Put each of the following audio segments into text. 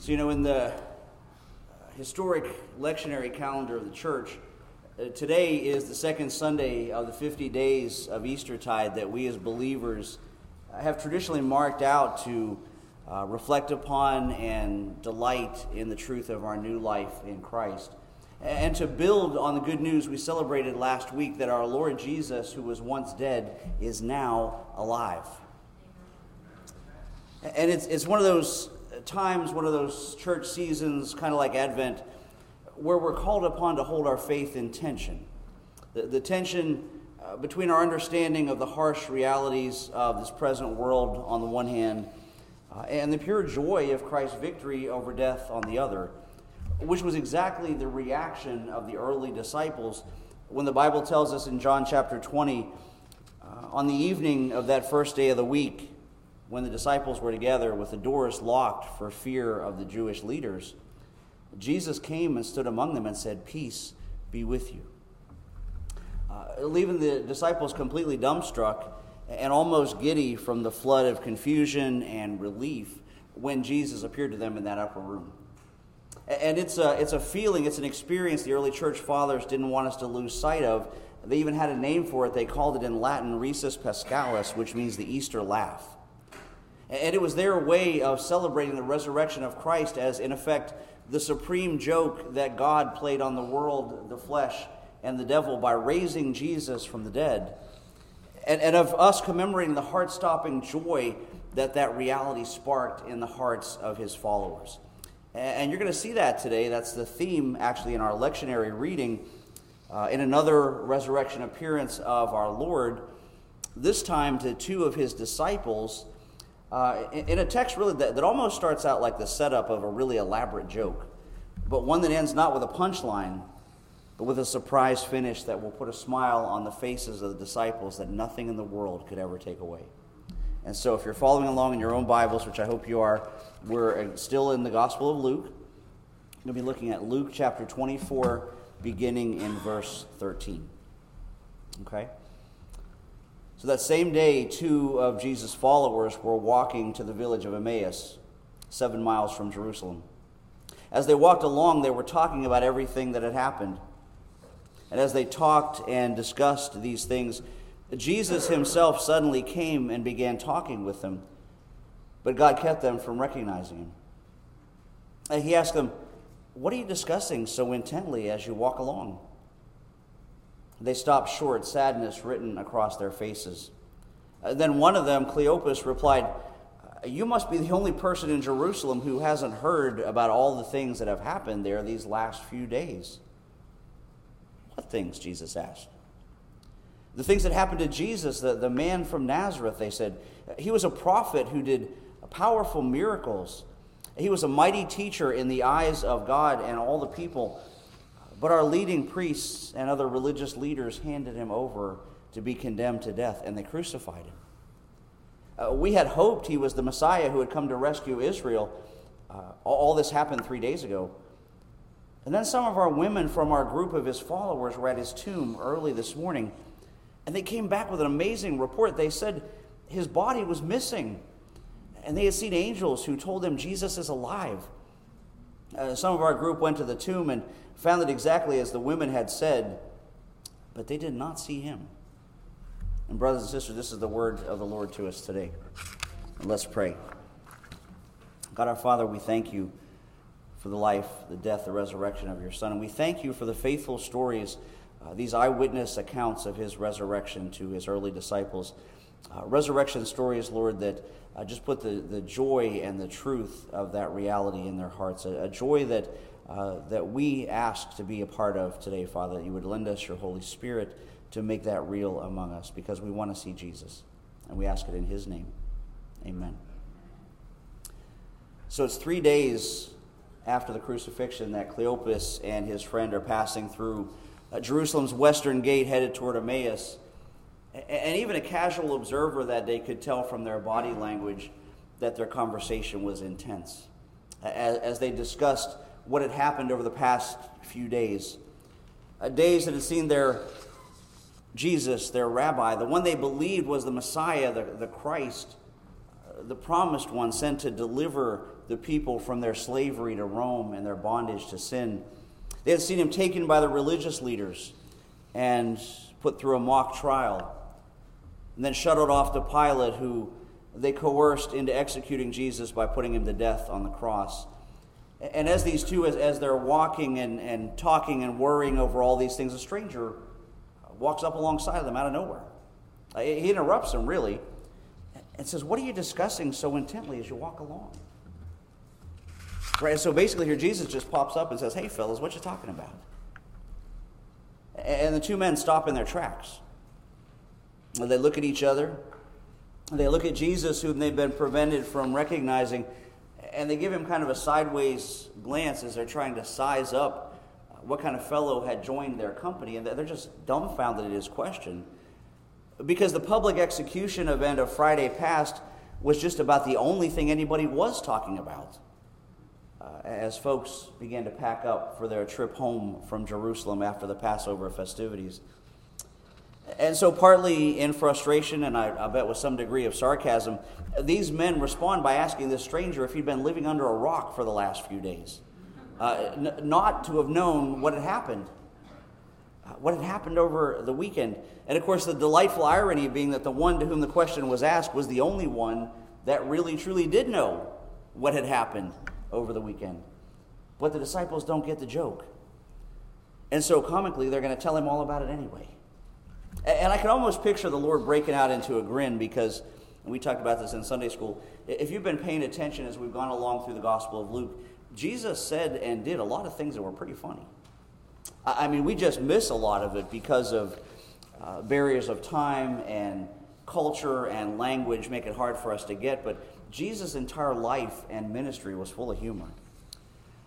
So, you know, in the historic lectionary calendar of the church, uh, today is the second Sunday of the 50 days of Eastertide that we as believers have traditionally marked out to uh, reflect upon and delight in the truth of our new life in Christ. And to build on the good news we celebrated last week that our Lord Jesus, who was once dead, is now alive. And it's, it's one of those times, one of those church seasons, kind of like Advent, where we're called upon to hold our faith in tension. The, the tension uh, between our understanding of the harsh realities of this present world on the one hand, uh, and the pure joy of Christ's victory over death on the other, which was exactly the reaction of the early disciples when the Bible tells us in John chapter 20, uh, on the evening of that first day of the week, when the disciples were together with the doors locked for fear of the Jewish leaders, Jesus came and stood among them and said, Peace be with you. Uh, leaving the disciples completely dumbstruck and almost giddy from the flood of confusion and relief when Jesus appeared to them in that upper room. And it's a, it's a feeling, it's an experience the early church fathers didn't want us to lose sight of. They even had a name for it. They called it in Latin risus paschalis, which means the Easter laugh. And it was their way of celebrating the resurrection of Christ as, in effect, the supreme joke that God played on the world, the flesh, and the devil by raising Jesus from the dead. And, and of us commemorating the heart stopping joy that that reality sparked in the hearts of his followers. And you're going to see that today. That's the theme, actually, in our lectionary reading, uh, in another resurrection appearance of our Lord, this time to two of his disciples uh, in, a text really that, that almost starts out like the setup of a really elaborate joke, but one that ends not with a punchline, but with a surprise finish that will put a smile on the faces of the disciples that nothing in the world could ever take away. And so, if you're following along in your own Bibles, which I hope you are, we're still in the Gospel of Luke. We'll be looking at Luke chapter 24, beginning in verse 13. Okay? So that same day, two of Jesus' followers were walking to the village of Emmaus, seven miles from Jerusalem. As they walked along, they were talking about everything that had happened. And as they talked and discussed these things, Jesus himself suddenly came and began talking with them, but God kept them from recognizing him. And he asked them, What are you discussing so intently as you walk along? They stopped short, sadness written across their faces. Uh, then one of them, Cleopas, replied, You must be the only person in Jerusalem who hasn't heard about all the things that have happened there these last few days. What things? Jesus asked. The things that happened to Jesus, the, the man from Nazareth, they said. He was a prophet who did powerful miracles. He was a mighty teacher in the eyes of God and all the people. But our leading priests and other religious leaders handed him over to be condemned to death, and they crucified him. Uh, we had hoped he was the Messiah who had come to rescue Israel. Uh, all, this happened three days ago. And then some of our women from our group of his followers were at his tomb early this morning, and they came back with an amazing report. They said his body was missing, and they had seen angels who told them Jesus is alive. Uh, some of our group went to the tomb and found it exactly as the women had said, but they did not see him. And, brothers and sisters, this is the word of the Lord to us today. And let's pray. God our Father, we thank you for the life, the death, the resurrection of your Son. And we thank you for the faithful stories, uh, these eyewitness accounts of his resurrection to his early disciples. Uh, resurrection stories, Lord, that uh, just put the, the joy and the truth of that reality in their hearts. A, a joy that uh, that we ask to be a part of today, Father, that you would lend us your Holy Spirit to make that real among us because we want to see Jesus. And we ask it in his name. Amen. So it's three days after the crucifixion that Cleopas and his friend are passing through uh, Jerusalem's western gate headed toward Emmaus. And even a casual observer that day could tell from their body language that their conversation was intense. As, they discussed what had happened over the past few days. Uh, days that had seen their Jesus, their rabbi, the one they believed was the Messiah, the, the Christ, uh, the promised one sent to deliver the people from their slavery to Rome and their bondage to sin. They had seen him taken by the religious leaders and put through a mock trial, and then shuttled off to Pilate, who they coerced into executing Jesus by putting him to death on the cross. And as these two, as, as they're walking and, and talking and worrying over all these things, a stranger walks up alongside of them out of nowhere. Uh, he interrupts them, really, and says, What are you discussing so intently as you walk along? Right, so basically, here Jesus just pops up and says, Hey, fellas, what you talking about? And the two men stop in their tracks. They look at each other. They look at Jesus, whom they've been prevented from recognizing, and they give him kind of a sideways glance as they're trying to size up what kind of fellow had joined their company. And they're just dumbfounded at his question. Because the public execution event of Friday past was just about the only thing anybody was talking about uh, as folks began to pack up for their trip home from Jerusalem after the Passover festivities. And so, partly in frustration, and I, I, bet with some degree of sarcasm, these men respond by asking this stranger if he'd been living under a rock for the last few days, uh, n- not to have known what had happened, uh, what had happened over the weekend. And of course, the delightful irony being that the one to whom the question was asked was the only one that really truly did know what had happened over the weekend. But the disciples don't get the joke. And so, comically, they're going to tell him all about it anyway. And I can almost picture the Lord breaking out into a grin because, we talked about this in Sunday school, if you've been paying attention as we've gone along through the Gospel of Luke, Jesus said and did a lot of things that were pretty funny. I mean, we just miss a lot of it because of uh, barriers of time and culture and language make it hard for us to get, but Jesus' entire life and ministry was full of humor.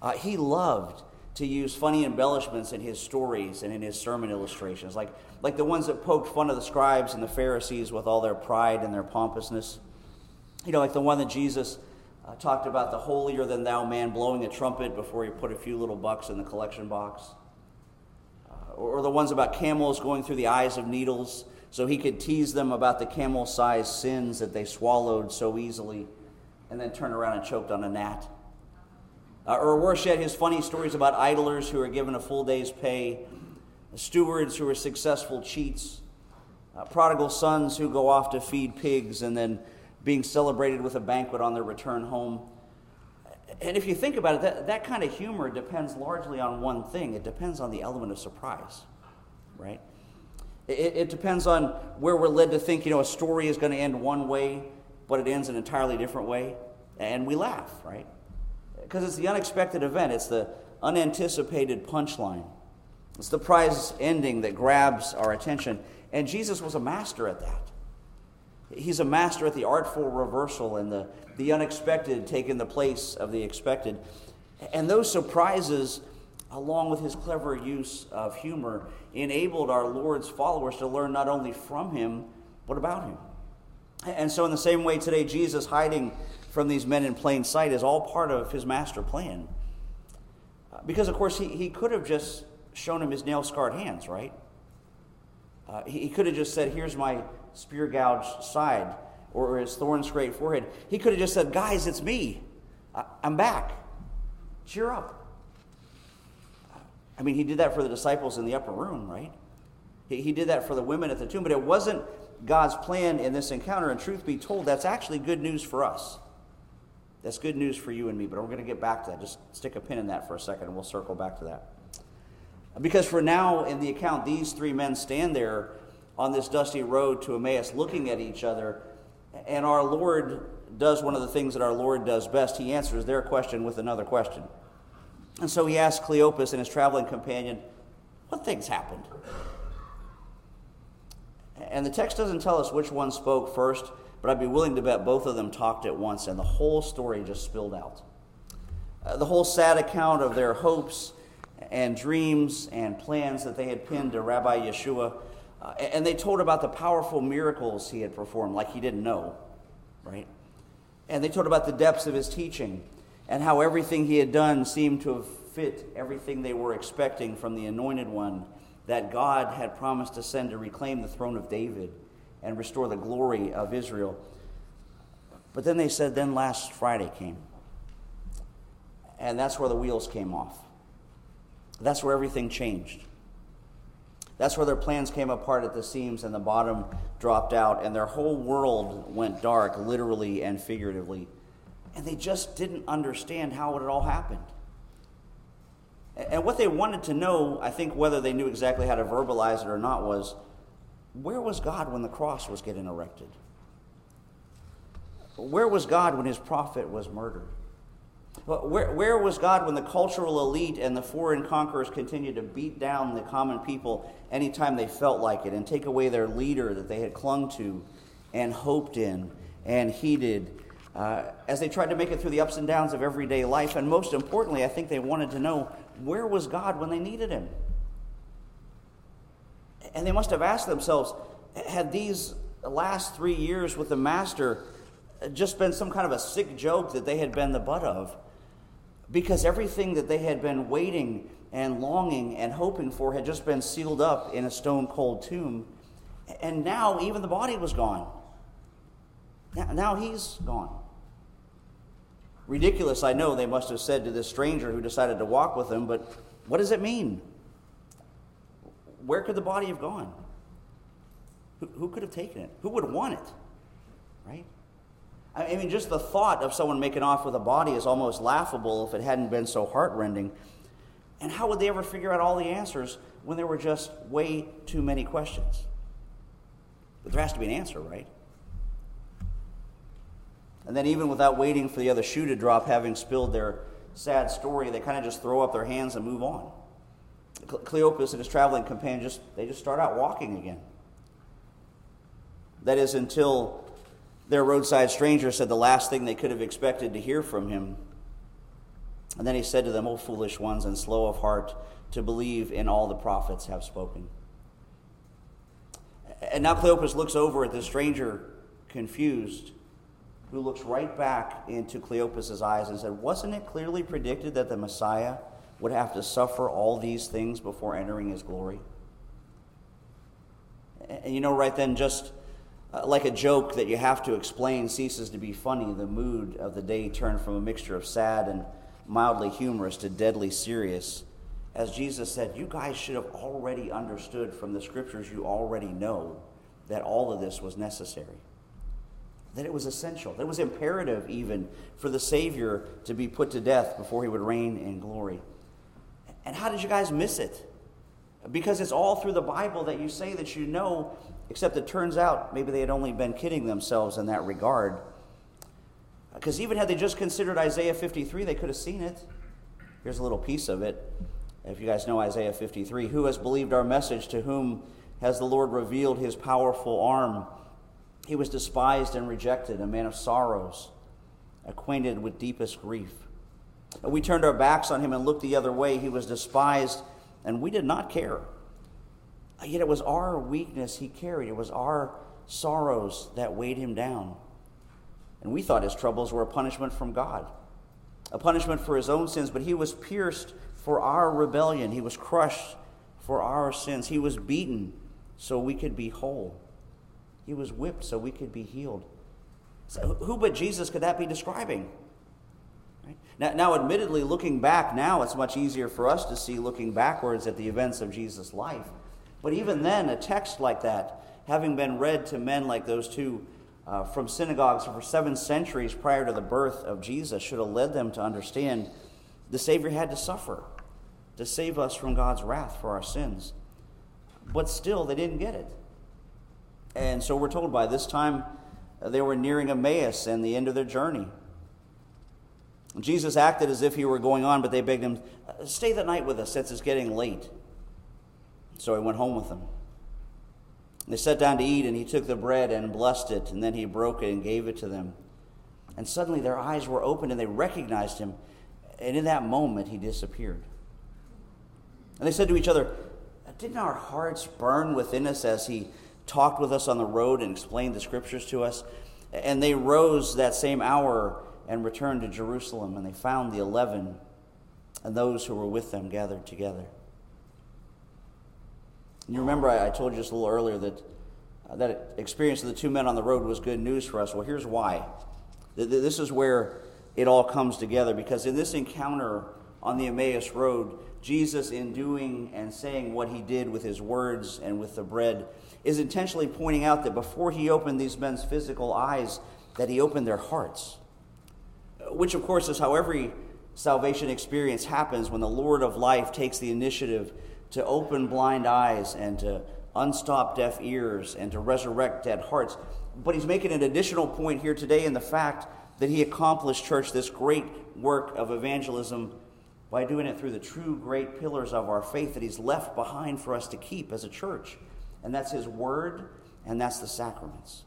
Uh, he loved to use funny embellishments in his stories and in his sermon illustrations, like, like the ones that poked fun of the scribes and the Pharisees with all their pride and their pompousness. You know, like the one that Jesus uh, talked about the holier than thou man blowing a trumpet before he put a few little bucks in the collection box. Uh, or the ones about camels going through the eyes of needles so he could tease them about the camel sized sins that they swallowed so easily and then turn around and choked on a gnat. Uh, or worse yet, his funny stories about idlers who are given a full day's pay, stewards who are successful cheats, uh, prodigal sons who go off to feed pigs and then being celebrated with a banquet on their return home. And if you think about it, that, that kind of humor depends largely on one thing it depends on the element of surprise, right? It, it depends on where we're led to think, you know, a story is going to end one way, but it ends an entirely different way, and we laugh, right? Because it's the unexpected event, it's the unanticipated punchline. It's the prize ending that grabs our attention. And Jesus was a master at that. He's a master at the artful reversal and the, the unexpected taking the place of the expected. And those surprises, along with his clever use of humor, enabled our Lord's followers to learn not only from him, but about him. And so, in the same way today, Jesus hiding from these men in plain sight is all part of his master plan. Uh, because, of course, he, he could have just shown him his nail scarred hands, right? Uh, he, he could have just said, Here's my spear gouged side, or his thorn scraped forehead. He could have just said, Guys, it's me. I, I'm back. Cheer up. I mean, he did that for the disciples in the upper room, right? He, he did that for the women at the tomb, but it wasn't God's plan in this encounter. And truth be told, that's actually good news for us. That's good news for you and me, but we're going to get back to that. Just stick a pin in that for a second and we'll circle back to that. Because for now, in the account, these three men stand there on this dusty road to Emmaus looking at each other, and our Lord does one of the things that our Lord does best. He answers their question with another question. And so he asks Cleopas and his traveling companion, What things happened? And the text doesn't tell us which one spoke first. But I'd be willing to bet both of them talked at once, and the whole story just spilled out. Uh, the whole sad account of their hopes and dreams and plans that they had pinned to Rabbi Yeshua. Uh, and they told about the powerful miracles he had performed, like he didn't know, right? And they told about the depths of his teaching and how everything he had done seemed to have fit everything they were expecting from the anointed one that God had promised to send to reclaim the throne of David and restore the glory of Israel. But then they said, then last Friday came. And that's where the wheels came off. That's where everything changed. That's where their plans came apart at the seams and the bottom dropped out, and their whole world went dark, literally and figuratively. And they just didn't understand how it all happened. And what they wanted to know, I think, whether they knew exactly how to verbalize it or not, was where was God when the cross was getting erected? Where was God when his prophet was murdered? Where, where was God when the cultural elite and the foreign conquerors continued to beat down the common people anytime they felt like it and take away their leader that they had clung to and hoped in and heeded uh, as they tried to make it through the ups and downs of everyday life? And most importantly, I think they wanted to know where was God when they needed him? And they must have asked themselves had these last three years with the Master just been some kind of a sick joke that they had been the butt of? because everything that they had been waiting and longing and hoping for had just been sealed up in a stone cold tomb. And now even the body was gone. Now he's gone. Ridiculous, I know, they must have said to this stranger who decided to walk with them, but what does it mean? Where could the body have gone? Who, who could have taken it? Who would want it? Right? I mean, just the thought of someone making off with a body is almost laughable if it hadn't been so heartrending. And how would they ever figure out all the answers when there were just way too many questions? But there has to be an answer, right? And then, even without waiting for the other shoe to drop, having spilled their sad story, they kind of just throw up their hands and move on. Cleopas and his traveling companion just they just start out walking again. That is until their roadside stranger said the last thing they could have expected to hear from him. And then he said to them, O foolish ones and slow of heart to believe in all the prophets have spoken. And now Cleopas looks over at the stranger, confused, who looks right back into Cleopas's eyes and said, Wasn't it clearly predicted that the Messiah would have to suffer all these things before entering his glory? And you know, right then, just uh, like a joke that you have to explain ceases to be funny, the mood of the day turned from a mixture of sad and mildly humorous to deadly serious. As Jesus said, You guys should have already understood from the scriptures you already know that all of this was necessary. That it was essential, that it was imperative even for the Savior to be put to death before he would reign in glory. And how did you guys miss it? Because it's all through the Bible that you say that you know Except it turns out maybe they had only been kidding themselves in that regard. Because even had they just considered Isaiah 53, they could have seen it. Here's a little piece of it. If you guys know Isaiah 53, who has believed our message? To whom has the Lord revealed his powerful arm? He was despised and rejected, a man of sorrows, acquainted with deepest grief. We turned our backs on him and looked the other way. He was despised, and we did not care. Yet it was our weakness he carried, it was our sorrows that weighed him down. And we thought his troubles were a punishment from God, a punishment for his own sins, but he was pierced for our rebellion, he was crushed for our sins, he was beaten so we could be whole, he was whipped so we could be healed. So who but Jesus could that be describing? Now, now, admittedly, looking back now, it's much easier for us to see looking backwards at the events of Jesus' life. But even then, a text like that, having been read to men like those two uh, from synagogues for seven centuries prior to the birth of Jesus, should have led them to understand the Savior had to suffer to save us from God's wrath for our sins. But still, they didn't get it. And so we're told by this time uh, they were nearing Emmaus and the end of their journey. Jesus acted as if he were going on, but they begged him, Stay the night with us since it's getting late. So he went home with them. They sat down to eat, and he took the bread and blessed it, and then he broke it and gave it to them. And suddenly their eyes were opened, and they recognized him. And in that moment, he disappeared. And they said to each other, Didn't our hearts burn within us as he talked with us on the road and explained the scriptures to us? And they rose that same hour and returned to Jerusalem, and they found the eleven and those who were with them gathered together. And you remember I, I told you just a little earlier that uh, that experience of the two men on the road was good news for us. Well, here's why. This is where it all comes together because in this encounter on the Emmaus Road, Jesus, in doing and saying what he did with his words and with the bread, is intentionally pointing out that before he opened these men's physical eyes, that he opened their hearts. Which, of course, is how every salvation experience happens when the Lord of life takes the initiative to open blind eyes and to unstop deaf ears and to resurrect dead hearts. But he's making an additional point here today in the fact that he accomplished, church, this great work of evangelism by doing it through the true great pillars of our faith that he's left behind for us to keep as a church. And that's his word and that's the sacraments.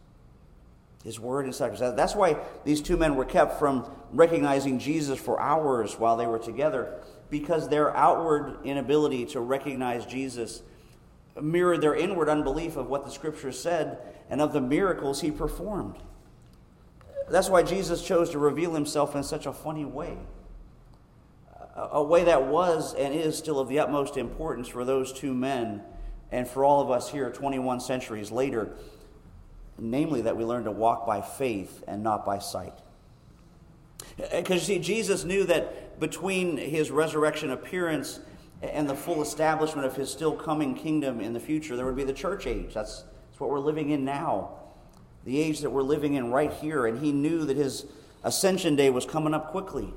His word and sacraments. That's why these two men were kept from recognizing Jesus for hours while they were together, because their outward inability to recognize Jesus mirrored their inward unbelief of what the scriptures said and of the miracles he performed. That's why Jesus chose to reveal himself in such a funny way. A way that was and is still of the utmost importance for those two men and for all of us here 21 centuries later, namely that we learn to walk by faith and not by sight. Because you see, Jesus knew that between his resurrection appearance and the full establishment of his still coming kingdom in the future, there would be the church age. That's, that's what we're living in now the age that we're living in right here, and he knew that his ascension day was coming up quickly.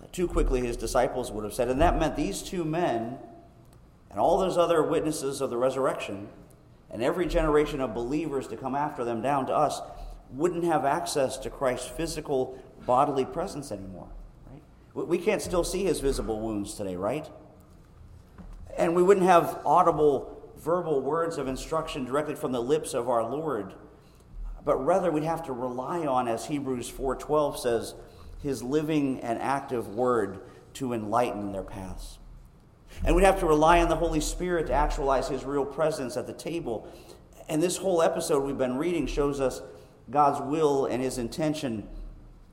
Uh, too quickly, his disciples would have said. And that meant these two men and all those other witnesses of the resurrection and every generation of believers to come after them down to us wouldn't have access to Christ's physical bodily presence anymore. Right? We can't still see his visible wounds today, right? And we wouldn't have audible verbal words of instruction directly from the lips of our Lord but rather we'd have to rely on, as Hebrews 4.12 says, his living and active word to enlighten their paths. And we'd have to rely on the Holy Spirit to actualize his real presence at the table. And this whole episode we've been reading shows us God's will and his intention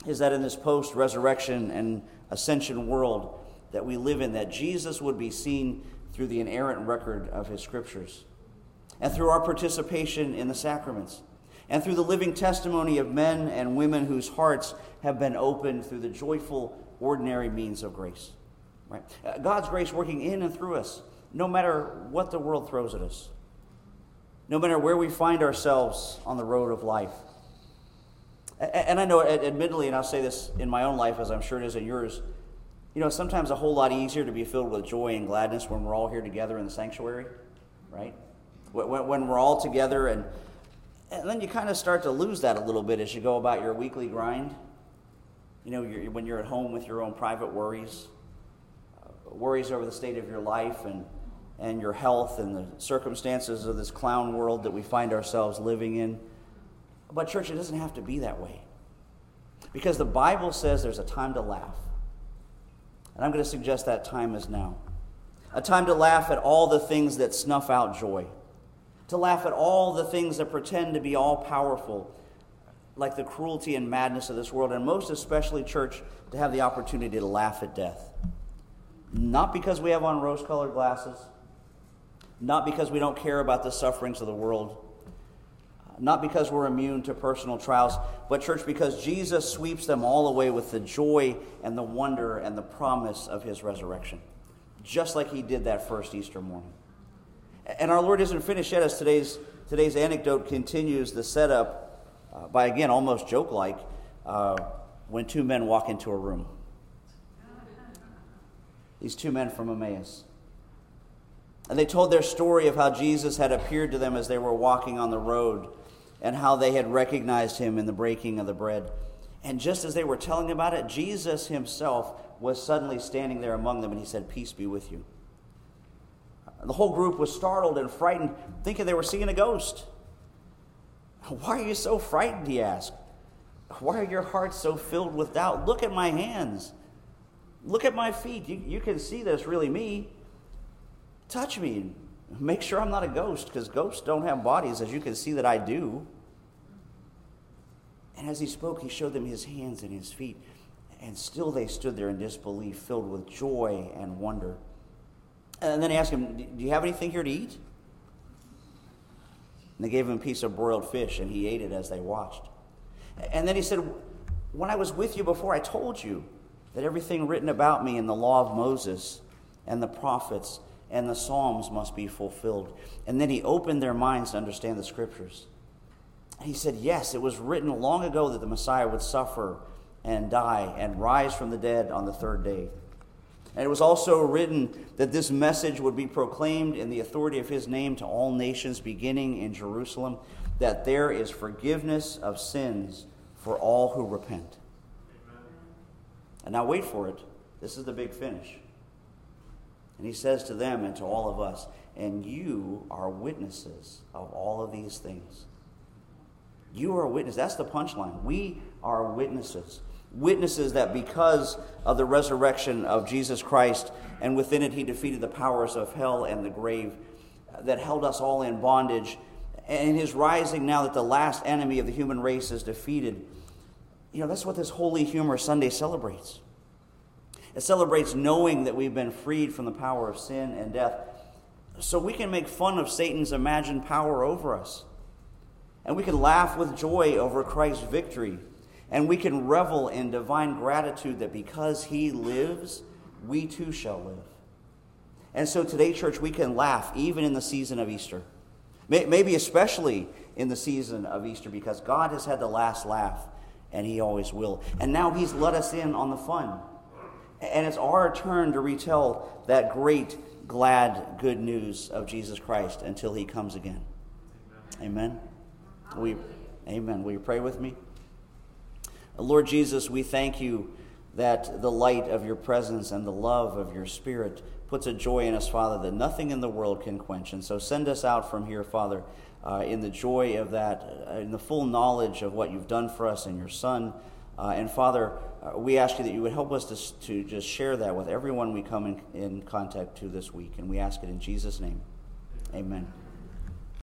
is that in this post resurrection and ascension world that we live in, that Jesus would be seen through the inerrant record of his scriptures and through our participation in the sacraments and through the living testimony of men and women whose hearts have been opened through the joyful, ordinary means of grace. Right? Uh, God's grace working in and through us, no matter what the world throws at us, no matter where we find ourselves on the road of life. And I know, admittedly, and I'll say this in my own life as I'm sure it is in yours, you know, sometimes a whole lot easier to be filled with joy and gladness when we're all here together in the sanctuary, right? When we're all together and and then you kind of start to lose that a little bit as you go about your weekly grind. You know, you're, when you're at home with your own private worries, worries over the state of your life and, and your health and the circumstances of this clown world that we find ourselves living in. But, church, it doesn't have to be that way. Because the Bible says there's a time to laugh. And I'm going to suggest that time is now. A time to laugh at all the things that snuff out joy to laugh at all the things that pretend to be all powerful, like the cruelty and madness of this world, and most especially, church, to have the opportunity to laugh at death. Not because we have on rose colored glasses, not because we don't care about the sufferings of the world, not because we're immune to personal trials, but, church, because Jesus sweeps them all away with the joy and the wonder and the promise of his resurrection, just like he did that first Easter morning. And our Lord isn't finished yet as today's, today's anecdote continues the setup uh, by, again, almost joke like uh, when two men walk into a room. These two men from Emmaus. And they told their story of how Jesus had appeared to them as they were walking on the road and how they had recognized him in the breaking of the bread. And just as they were telling about it, Jesus himself was suddenly standing there among them and he said, Peace be with you. The whole group was startled and frightened, thinking they were seeing a ghost. Why are you so frightened? He asked. Why are your hearts so filled with doubt? Look at my hands. Look at my feet. You, you can see that's really me. Touch me. Make sure I'm not a ghost, because ghosts don't have bodies, as you can see that I do. And as he spoke, he showed them his hands and his feet. And still they stood there in disbelief, filled with joy and wonder. And then he asked him, Do you have anything here to eat? And they gave him a piece of broiled fish, and he ate it as they watched. And then he said, When I was with you before, I told you that everything written about me in the law of Moses and the prophets and the Psalms must be fulfilled. And then he opened their minds to understand the scriptures. He said, Yes, it was written long ago that the Messiah would suffer and die and rise from the dead on the third day. And it was also written that this message would be proclaimed in the authority of his name to all nations, beginning in Jerusalem, that there is forgiveness of sins for all who repent. And now, wait for it. This is the big finish. And he says to them and to all of us, and you are witnesses of all of these things. You are a witness. That's the punchline. We are witnesses. Witnesses that because of the resurrection of Jesus Christ, and within it he defeated the powers of hell and the grave uh, that held us all in bondage, and his rising now that the last enemy of the human race is defeated. You know, that's what this Holy Humor Sunday celebrates. It celebrates knowing that we've been freed from the power of sin and death. So we can make fun of Satan's imagined power over us. And we can laugh with joy over Christ's victory. And we can revel in divine gratitude that because he lives, we too shall live. And so today, church, we can laugh even in the season of Easter. Maybe especially in the season of Easter because God has had the last laugh and he always will. And now he's let us in on the fun. And it's our turn to retell that great, glad, good news of Jesus Christ until he comes again. Amen. Amen. We, amen. Will you pray with me? Lord Jesus, we thank you that the light of your presence and the love of your Spirit puts a joy in us, Father, that nothing in the world can quench. And so send us out from here, Father, uh, in the joy of that, uh, in the full knowledge of what you've done for us in your Son. Uh, and Father, uh, we ask you that you would help us to, to just share that with everyone we come in, in contact to this week. And we ask it in Jesus' name. Amen.